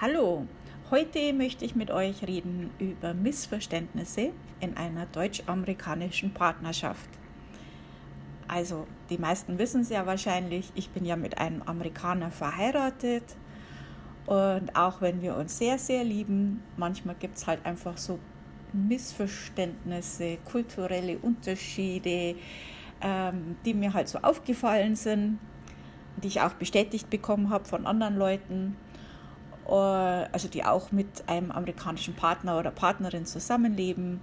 Hallo, heute möchte ich mit euch reden über Missverständnisse in einer deutsch-amerikanischen Partnerschaft. Also, die meisten wissen es ja wahrscheinlich, ich bin ja mit einem Amerikaner verheiratet und auch wenn wir uns sehr, sehr lieben, manchmal gibt es halt einfach so Missverständnisse, kulturelle Unterschiede, ähm, die mir halt so aufgefallen sind, die ich auch bestätigt bekommen habe von anderen Leuten. Äh, also die auch mit einem amerikanischen Partner oder Partnerin zusammenleben.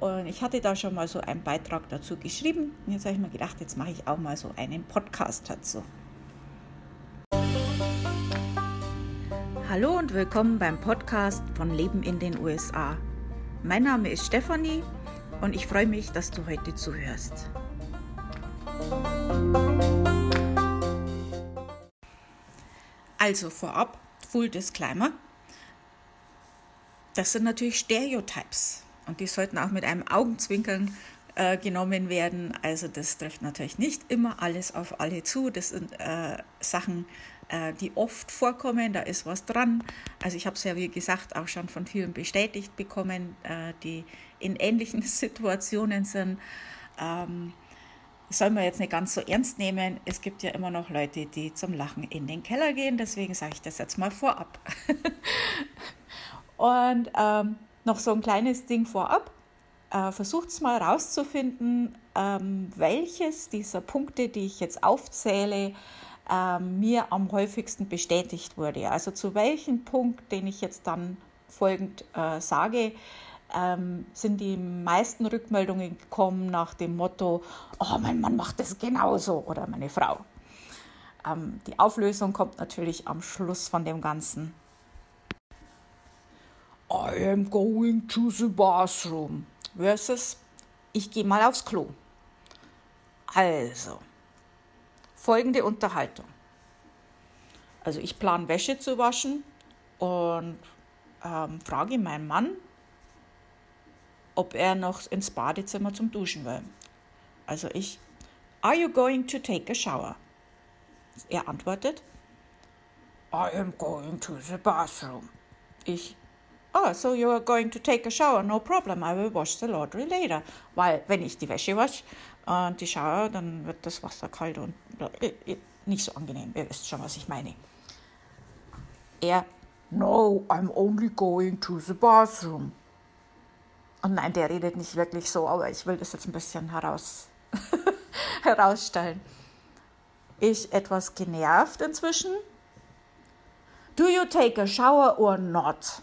Und ich hatte da schon mal so einen Beitrag dazu geschrieben. Und jetzt habe ich mir gedacht, jetzt mache ich auch mal so einen Podcast dazu. Hallo und willkommen beim Podcast von Leben in den USA. Mein Name ist Stefanie und ich freue mich, dass du heute zuhörst. Also vorab, Full Disclaimer. Das sind natürlich Stereotypes und die sollten auch mit einem Augenzwinkern äh, genommen werden. Also das trifft natürlich nicht immer alles auf alle zu. Das sind äh, Sachen, äh, die oft vorkommen. Da ist was dran. Also ich habe es ja, wie gesagt, auch schon von vielen bestätigt bekommen, äh, die in ähnlichen Situationen sind. Ähm, das soll man jetzt nicht ganz so ernst nehmen. Es gibt ja immer noch Leute, die zum Lachen in den Keller gehen. Deswegen sage ich das jetzt mal vorab. Und ähm, noch so ein kleines Ding vorab. Äh, Versucht mal rauszufinden, ähm, welches dieser Punkte, die ich jetzt aufzähle, äh, mir am häufigsten bestätigt wurde. Also zu welchem Punkt, den ich jetzt dann folgend äh, sage, ähm, sind die meisten Rückmeldungen gekommen nach dem Motto, oh, mein Mann macht das genauso oder meine Frau. Ähm, die Auflösung kommt natürlich am Schluss von dem Ganzen. I am going to the bathroom versus ich gehe mal aufs Klo. Also, folgende Unterhaltung. Also ich plane Wäsche zu waschen und ähm, frage meinen Mann, ob er noch ins Badezimmer zum Duschen will. Also ich, Are you going to take a shower? Er antwortet, I am going to the bathroom. Ich, Oh, so you are going to take a shower? No problem, I will wash the laundry later. Weil, wenn ich die Wäsche wasche und die Shower, dann wird das Wasser kalt und äh, äh, nicht so angenehm. Ihr wisst schon, was ich meine. Er, No, I'm only going to the bathroom. Und nein, der redet nicht wirklich so, aber ich will das jetzt ein bisschen heraus, herausstellen. Ich etwas genervt inzwischen. Do you take a shower or not?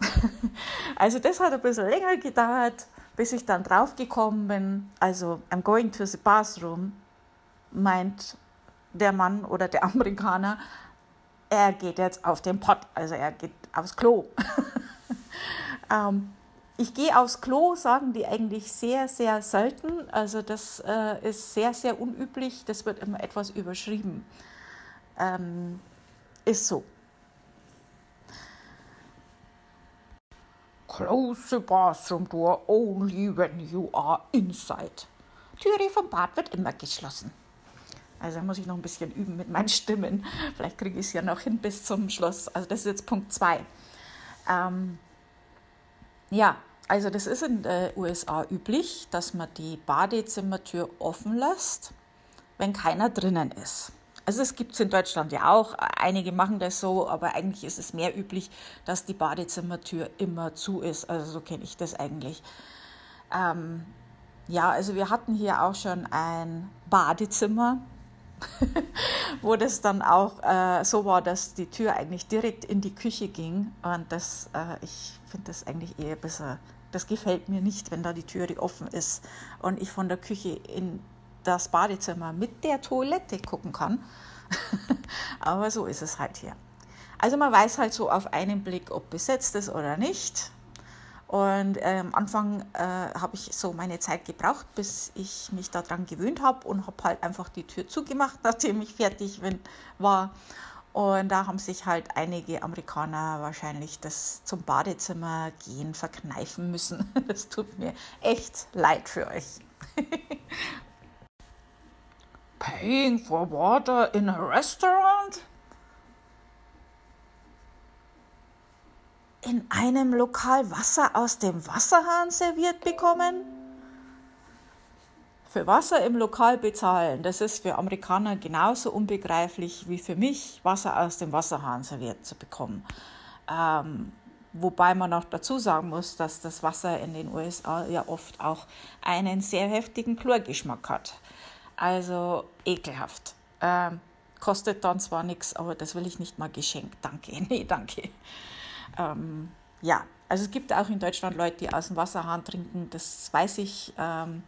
also das hat ein bisschen länger gedauert, bis ich dann draufgekommen bin. Also I'm going to the bathroom, meint der Mann oder der Amerikaner, er geht jetzt auf den Pott, also er geht aufs Klo. ähm, ich gehe aufs Klo, sagen die eigentlich sehr, sehr selten. Also das äh, ist sehr, sehr unüblich. Das wird immer etwas überschrieben. Ähm, ist so. Close the bathroom door only when you are inside. Türe vom Bad wird immer geschlossen. Also da muss ich noch ein bisschen üben mit meinen Stimmen. Vielleicht kriege ich es ja noch hin bis zum Schluss. Also das ist jetzt Punkt 2. Ähm, ja, also das ist in den USA üblich, dass man die Badezimmertür offen lässt, wenn keiner drinnen ist. Also es gibt es in Deutschland ja auch. Einige machen das so, aber eigentlich ist es mehr üblich, dass die Badezimmertür immer zu ist. Also so kenne ich das eigentlich. Ähm, ja, also wir hatten hier auch schon ein Badezimmer, wo das dann auch äh, so war, dass die Tür eigentlich direkt in die Küche ging. Und das, äh, ich finde das eigentlich eher besser. Das gefällt mir nicht, wenn da die Türe offen ist und ich von der Küche in das Badezimmer mit der Toilette gucken kann. Aber so ist es halt hier. Also man weiß halt so auf einen Blick, ob besetzt ist oder nicht. Und äh, am Anfang äh, habe ich so meine Zeit gebraucht, bis ich mich daran gewöhnt habe und habe halt einfach die Tür zugemacht, nachdem ich fertig bin, war. Und da haben sich halt einige Amerikaner wahrscheinlich das zum Badezimmer gehen verkneifen müssen. Das tut mir echt leid für euch. Paying for water in a restaurant? In einem Lokal Wasser aus dem Wasserhahn serviert bekommen? Für Wasser im Lokal bezahlen, das ist für Amerikaner genauso unbegreiflich wie für mich, Wasser aus dem Wasserhahn serviert zu bekommen. Ähm, wobei man auch dazu sagen muss, dass das Wasser in den USA ja oft auch einen sehr heftigen Chlorgeschmack hat. Also ekelhaft. Ähm, kostet dann zwar nichts, aber das will ich nicht mal geschenkt. Danke, nee, danke. Ähm, ja, also es gibt auch in Deutschland Leute, die aus dem Wasserhahn trinken, das weiß ich. Ähm,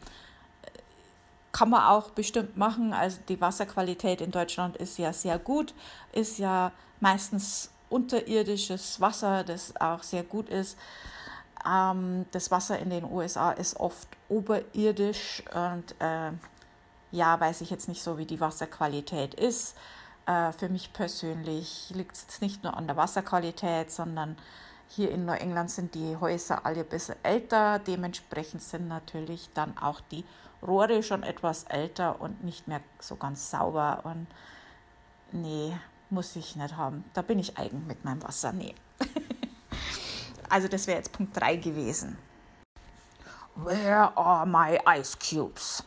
kann man auch bestimmt machen. Also die Wasserqualität in Deutschland ist ja sehr gut, ist ja meistens unterirdisches Wasser, das auch sehr gut ist. Ähm, das Wasser in den USA ist oft oberirdisch und äh, ja, weiß ich jetzt nicht so, wie die Wasserqualität ist. Äh, für mich persönlich liegt es nicht nur an der Wasserqualität, sondern hier in Neuengland sind die Häuser alle ein bisschen älter. Dementsprechend sind natürlich dann auch die Rohre schon etwas älter und nicht mehr so ganz sauber. Und nee, muss ich nicht haben. Da bin ich eigen mit meinem Wasser. Nee. also das wäre jetzt Punkt 3 gewesen. Where are my ice cubes?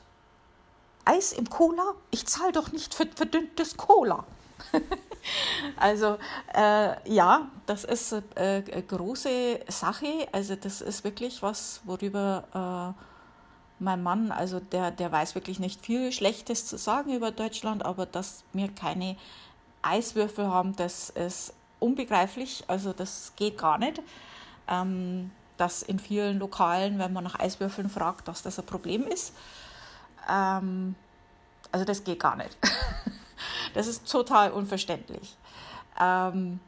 Eis im Cola? Ich zahle doch nicht für verdünntes Cola. also äh, ja, das ist äh, eine große Sache. Also das ist wirklich was, worüber äh, mein Mann, also der, der weiß wirklich nicht viel Schlechtes zu sagen über Deutschland, aber dass wir keine Eiswürfel haben, das ist unbegreiflich. Also das geht gar nicht. Ähm, dass in vielen Lokalen, wenn man nach Eiswürfeln fragt, dass das ein Problem ist. Ähm, also das geht gar nicht. das ist total unverständlich. Ähm,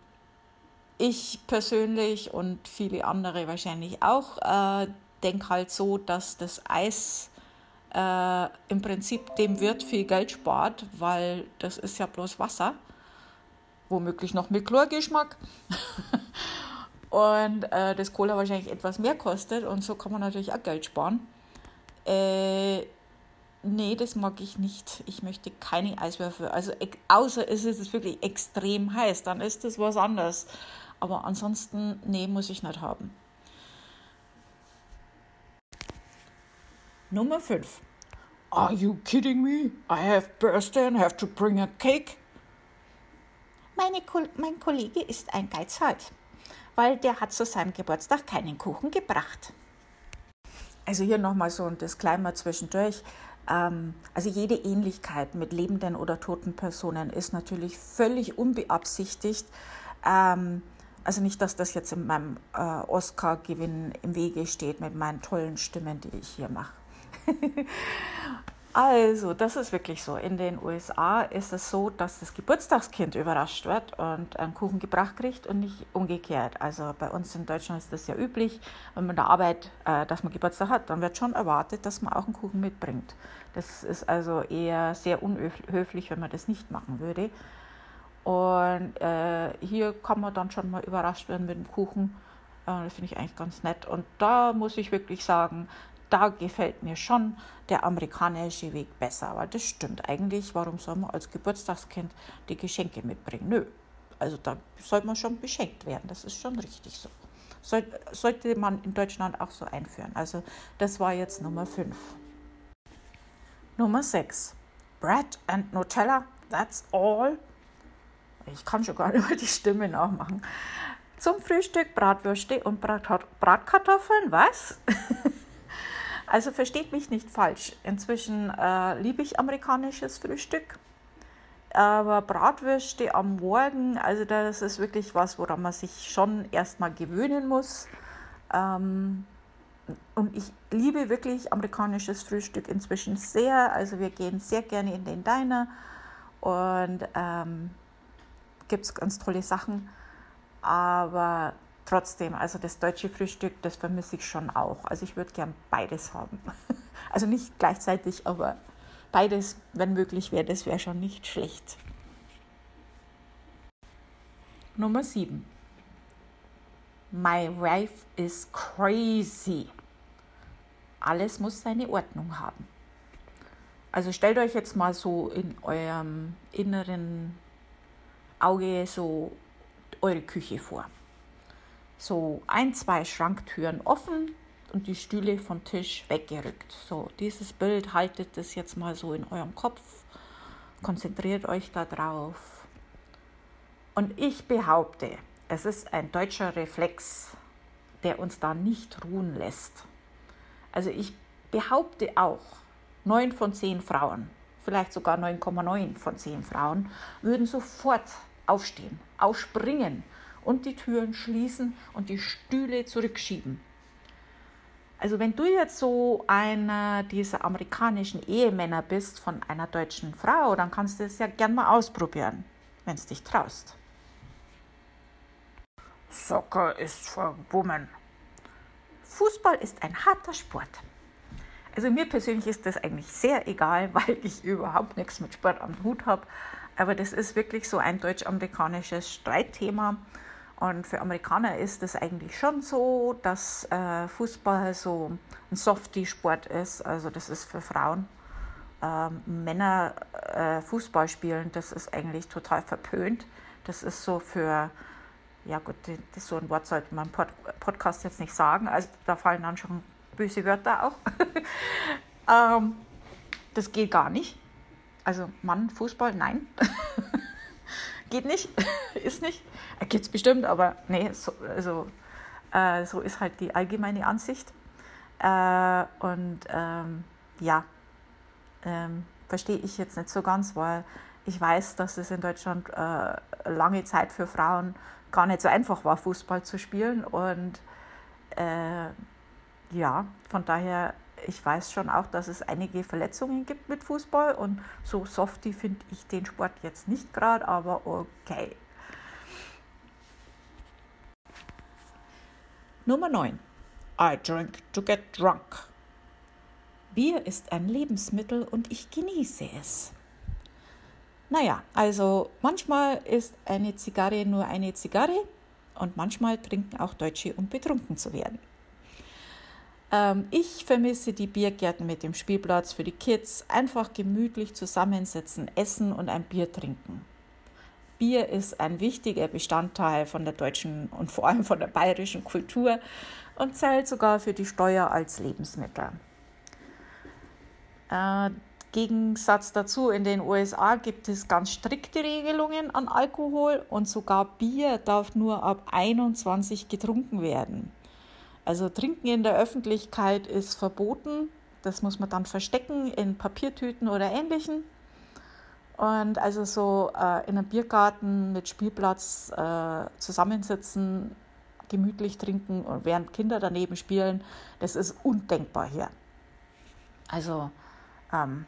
ich persönlich und viele andere wahrscheinlich auch äh, denke halt so, dass das Eis äh, im Prinzip dem Wirt viel Geld spart, weil das ist ja bloß Wasser, womöglich noch mit Chlorgeschmack. und äh, das Cola wahrscheinlich etwas mehr kostet und so kann man natürlich auch Geld sparen. Äh, nee, das mag ich nicht. Ich möchte keine Eiswürfel. Also außer es ist wirklich extrem heiß, dann ist das was anderes. Aber ansonsten, nee, muss ich nicht haben. Nummer 5. Are you kidding me? I have birthday and have to bring a cake. Meine, mein Kollege ist ein Geizhals, weil der hat zu seinem Geburtstag keinen Kuchen gebracht. Also hier nochmal so ein Disclaimer zwischendurch. Ähm, also jede Ähnlichkeit mit lebenden oder toten Personen ist natürlich völlig unbeabsichtigt. Ähm, also nicht, dass das jetzt in meinem äh, Oscar-Gewinn im Wege steht mit meinen tollen Stimmen, die ich hier mache. Also, das ist wirklich so. In den USA ist es so, dass das Geburtstagskind überrascht wird und einen Kuchen gebracht kriegt und nicht umgekehrt. Also bei uns in Deutschland ist das ja üblich, wenn man in der Arbeit, äh, dass man Geburtstag hat, dann wird schon erwartet, dass man auch einen Kuchen mitbringt. Das ist also eher sehr unhöflich, wenn man das nicht machen würde. Und äh, hier kann man dann schon mal überrascht werden mit dem Kuchen. Äh, das finde ich eigentlich ganz nett. Und da muss ich wirklich sagen, da gefällt mir schon der amerikanische Weg besser. Aber das stimmt eigentlich. Warum soll man als Geburtstagskind die Geschenke mitbringen? Nö. Also da soll man schon beschenkt werden. Das ist schon richtig so. sollte man in Deutschland auch so einführen. Also das war jetzt Nummer 5. Nummer 6. Bread and Nutella, that's all. Ich kann schon gar nicht mehr die Stimme nachmachen. Zum Frühstück Bratwürste und Bratkartoffeln, was? Also versteht mich nicht falsch. Inzwischen äh, liebe ich amerikanisches Frühstück. Aber Bratwürste am Morgen, also das ist wirklich was, woran man sich schon erstmal gewöhnen muss. Ähm, und ich liebe wirklich amerikanisches Frühstück inzwischen sehr. Also wir gehen sehr gerne in den Diner und ähm, gibt es ganz tolle Sachen. Aber trotzdem, also das deutsche Frühstück, das vermisse ich schon auch. Also ich würde gern beides haben. Also nicht gleichzeitig, aber beides, wenn möglich wäre, das wäre schon nicht schlecht. Nummer 7. My wife is crazy. Alles muss seine Ordnung haben. Also stellt euch jetzt mal so in eurem inneren Auge so eure Küche vor so ein, zwei Schranktüren offen und die Stühle vom Tisch weggerückt. So, dieses Bild haltet es jetzt mal so in eurem Kopf, konzentriert euch da drauf. Und ich behaupte, es ist ein deutscher Reflex, der uns da nicht ruhen lässt. Also ich behaupte auch, neun von zehn Frauen, vielleicht sogar 9,9 von zehn Frauen, würden sofort aufstehen, aufspringen und die Türen schließen und die Stühle zurückschieben. Also wenn du jetzt so einer dieser amerikanischen Ehemänner bist von einer deutschen Frau, dann kannst du es ja gern mal ausprobieren, wenn es dich traust. Soccer ist für Women. Fußball ist ein harter Sport. Also mir persönlich ist das eigentlich sehr egal, weil ich überhaupt nichts mit Sport am Hut habe. Aber das ist wirklich so ein deutsch-amerikanisches Streitthema. Und für Amerikaner ist es eigentlich schon so, dass äh, Fußball so ein Softie-Sport ist. Also das ist für Frauen. Ähm, Männer äh, Fußball spielen, das ist eigentlich total verpönt. Das ist so für ja gut, das so ein Wort sollte man im Pod Podcast jetzt nicht sagen, also da fallen dann schon böse Wörter auch. ähm, das geht gar nicht. Also Mann, Fußball, nein. geht nicht, ist nicht. Es bestimmt, aber nee, so, also, äh, so ist halt die allgemeine Ansicht. Äh, und ähm, ja, ähm, verstehe ich jetzt nicht so ganz, weil ich weiß, dass es in Deutschland äh, lange Zeit für Frauen gar nicht so einfach war, Fußball zu spielen. Und äh, ja, von daher, ich weiß schon auch, dass es einige Verletzungen gibt mit Fußball. Und so softy finde ich den Sport jetzt nicht gerade, aber okay. Nummer 9. I drink to get drunk. Bier ist ein Lebensmittel und ich genieße es. Naja, also manchmal ist eine Zigarre nur eine Zigarre und manchmal trinken auch Deutsche, um betrunken zu werden. Ähm, ich vermisse die Biergärten mit dem Spielplatz für die Kids. Einfach gemütlich zusammensitzen, essen und ein Bier trinken. Bier ist ein wichtiger Bestandteil von der deutschen und vor allem von der bayerischen Kultur und zählt sogar für die Steuer als Lebensmittel. Äh, Gegensatz dazu, in den USA gibt es ganz strikte Regelungen an Alkohol und sogar Bier darf nur ab 21 getrunken werden. Also Trinken in der Öffentlichkeit ist verboten. Das muss man dann verstecken in Papiertüten oder ähnlichen. Und also so äh, in einem Biergarten mit Spielplatz äh, zusammensitzen, gemütlich trinken und während Kinder daneben spielen, das ist undenkbar hier. Also ähm,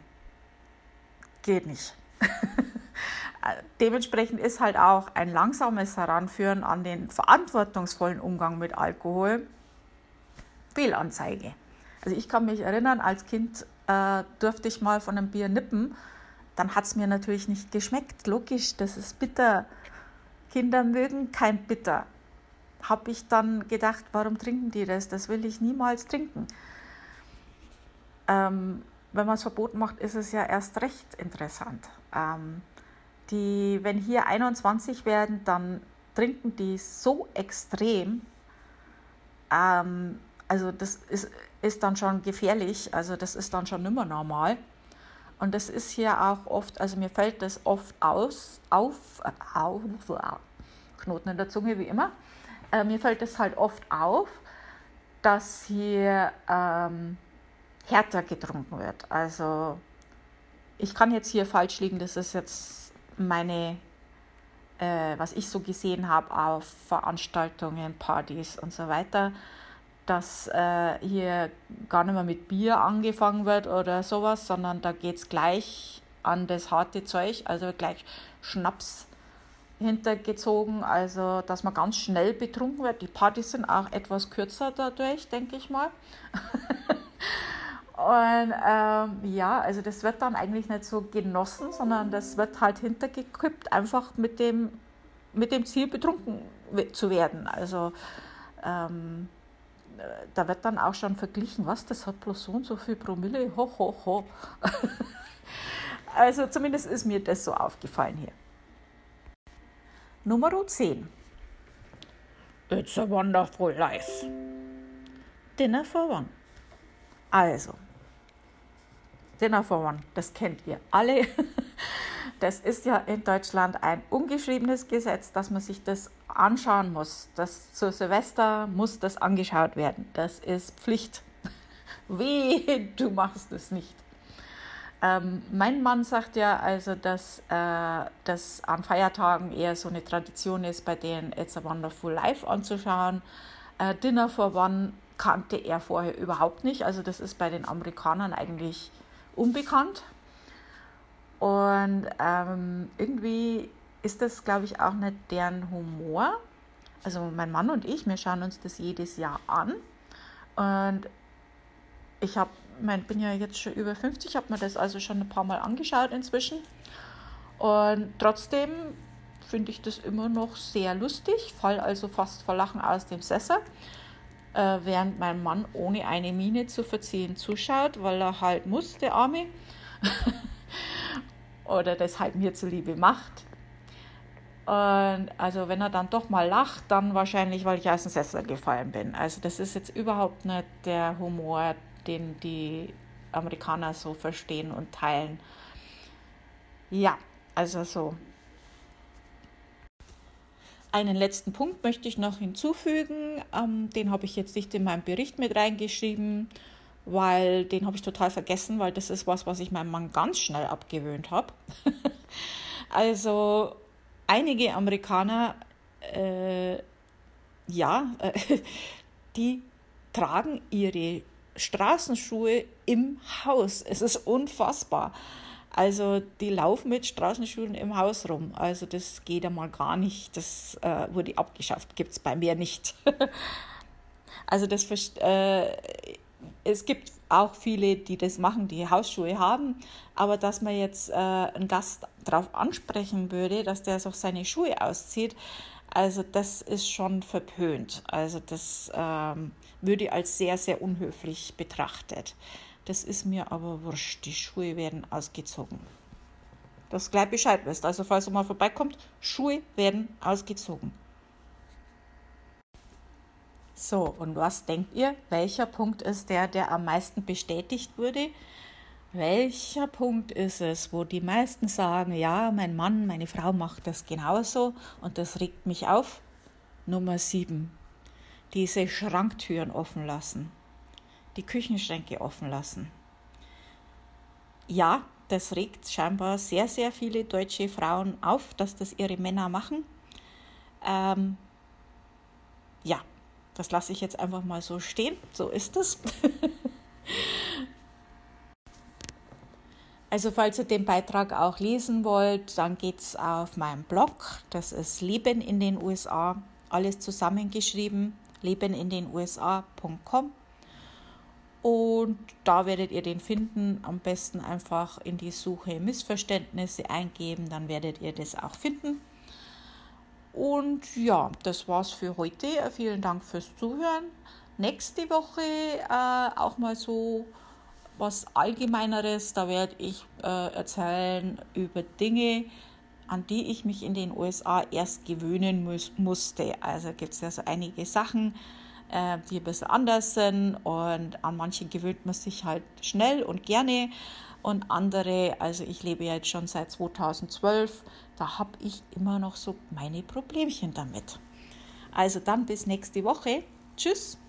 geht nicht. Dementsprechend ist halt auch ein langsames Heranführen an den verantwortungsvollen Umgang mit Alkohol Fehlanzeige. Also ich kann mich erinnern, als Kind äh, durfte ich mal von einem Bier nippen. Dann hat es mir natürlich nicht geschmeckt. Logisch, das ist bitter. Kinder mögen kein Bitter. Habe ich dann gedacht, warum trinken die das? Das will ich niemals trinken. Ähm, wenn man es verboten macht, ist es ja erst recht interessant. Ähm, die, wenn hier 21 werden, dann trinken die so extrem. Ähm, also das ist, ist dann schon gefährlich. Also das ist dann schon nimmer normal. Und das ist hier auch oft, also mir fällt das oft aus, auf, auf, Knoten in der Zunge wie immer. Äh, mir fällt das halt oft auf, dass hier ähm, härter getrunken wird. Also ich kann jetzt hier falsch liegen, das ist jetzt meine, äh, was ich so gesehen habe auf Veranstaltungen, Partys und so weiter, dass äh, hier gar nicht mehr mit Bier angefangen wird oder sowas, sondern da geht es gleich an das harte Zeug, also gleich Schnaps hintergezogen, also dass man ganz schnell betrunken wird. Die Partys sind auch etwas kürzer dadurch, denke ich mal. Und ähm, ja, also das wird dann eigentlich nicht so genossen, sondern das wird halt hintergekippt, einfach mit dem, mit dem Ziel, betrunken zu werden. Also ähm, da wird dann auch schon verglichen, was, das hat bloß so und so viel Promille, ho, ho, ho. also zumindest ist mir das so aufgefallen hier. Nummer 10. It's a wonderful life. Dinner for One. Also, Dinner for One, das kennt ihr alle. Das ist ja in Deutschland ein ungeschriebenes Gesetz, dass man sich das anschauen muss. Das zu Silvester muss das angeschaut werden. Das ist Pflicht. Weh, du machst es nicht. Ähm, mein Mann sagt ja also, dass äh, das an Feiertagen eher so eine Tradition ist, bei denen It's a Wonderful Life anzuschauen. Äh, Dinner for One kannte er vorher überhaupt nicht. Also das ist bei den Amerikanern eigentlich unbekannt. Und ähm, irgendwie ist das, glaube ich, auch nicht deren Humor. Also mein Mann und ich, wir schauen uns das jedes Jahr an. Und ich habe mein, bin ja jetzt schon über 50, habe mir das also schon ein paar Mal angeschaut inzwischen. Und trotzdem finde ich das immer noch sehr lustig, fall also fast vor Lachen aus dem Sessel, äh, während mein Mann ohne eine Miene zu verziehen zuschaut, weil er halt muss, der Arme. Oder das halt mir zuliebe macht. Und also wenn er dann doch mal lacht, dann wahrscheinlich, weil ich aus dem Sessel gefallen bin. Also das ist jetzt überhaupt nicht der Humor, den die Amerikaner so verstehen und teilen. Ja, also so. Einen letzten Punkt möchte ich noch hinzufügen. Ähm, den habe ich jetzt nicht in meinem Bericht mit reingeschrieben, weil den habe ich total vergessen, weil das ist was, was ich meinem Mann ganz schnell abgewöhnt habe. also einige Amerikaner, äh, ja, äh, die tragen ihre Straßenschuhe im Haus. Es ist unfassbar. Also die laufen mit Straßenschuhen im Haus rum. Also das geht einmal gar nicht. Das äh, wurde abgeschafft. Gibt es bei mir nicht. also das äh, es gibt auch viele, die das machen, die Hausschuhe haben. Aber dass man jetzt äh, einen Gast darauf ansprechen würde, dass der so seine Schuhe auszieht, also das ist schon verpönt. Also das ähm, würde als sehr, sehr unhöflich betrachtet. Das ist mir aber wurscht. Die Schuhe werden ausgezogen. Das gleich Bescheid wisst. Also falls ihr mal vorbeikommt, Schuhe werden ausgezogen. So, und was denkt ihr? Welcher Punkt ist der, der am meisten bestätigt wurde? Welcher Punkt ist es, wo die meisten sagen, ja, mein Mann, meine Frau macht das genauso und das regt mich auf? Nummer 7. Diese Schranktüren offen lassen. Die Küchenschränke offen lassen. Ja, das regt scheinbar sehr, sehr viele deutsche Frauen auf, dass das ihre Männer machen. Ähm, ja, das lasse ich jetzt einfach mal so stehen. So ist es. Also falls ihr den Beitrag auch lesen wollt, dann geht es auf meinem Blog. Das ist Leben in den USA. Alles zusammengeschrieben. lebenindenusa.com. Und da werdet ihr den finden. Am besten einfach in die Suche Missverständnisse eingeben, dann werdet ihr das auch finden. Und ja, das war's für heute. Vielen Dank fürs Zuhören. Nächste Woche äh, auch mal so was Allgemeineres. Da werde ich äh, erzählen über Dinge, an die ich mich in den USA erst gewöhnen muss, musste. Also gibt es ja so einige Sachen, äh, die ein bisschen anders sind und an manche gewöhnt man sich halt schnell und gerne und andere, also ich lebe ja jetzt schon seit 2012, da habe ich immer noch so meine Problemchen damit. Also dann bis nächste Woche. Tschüss.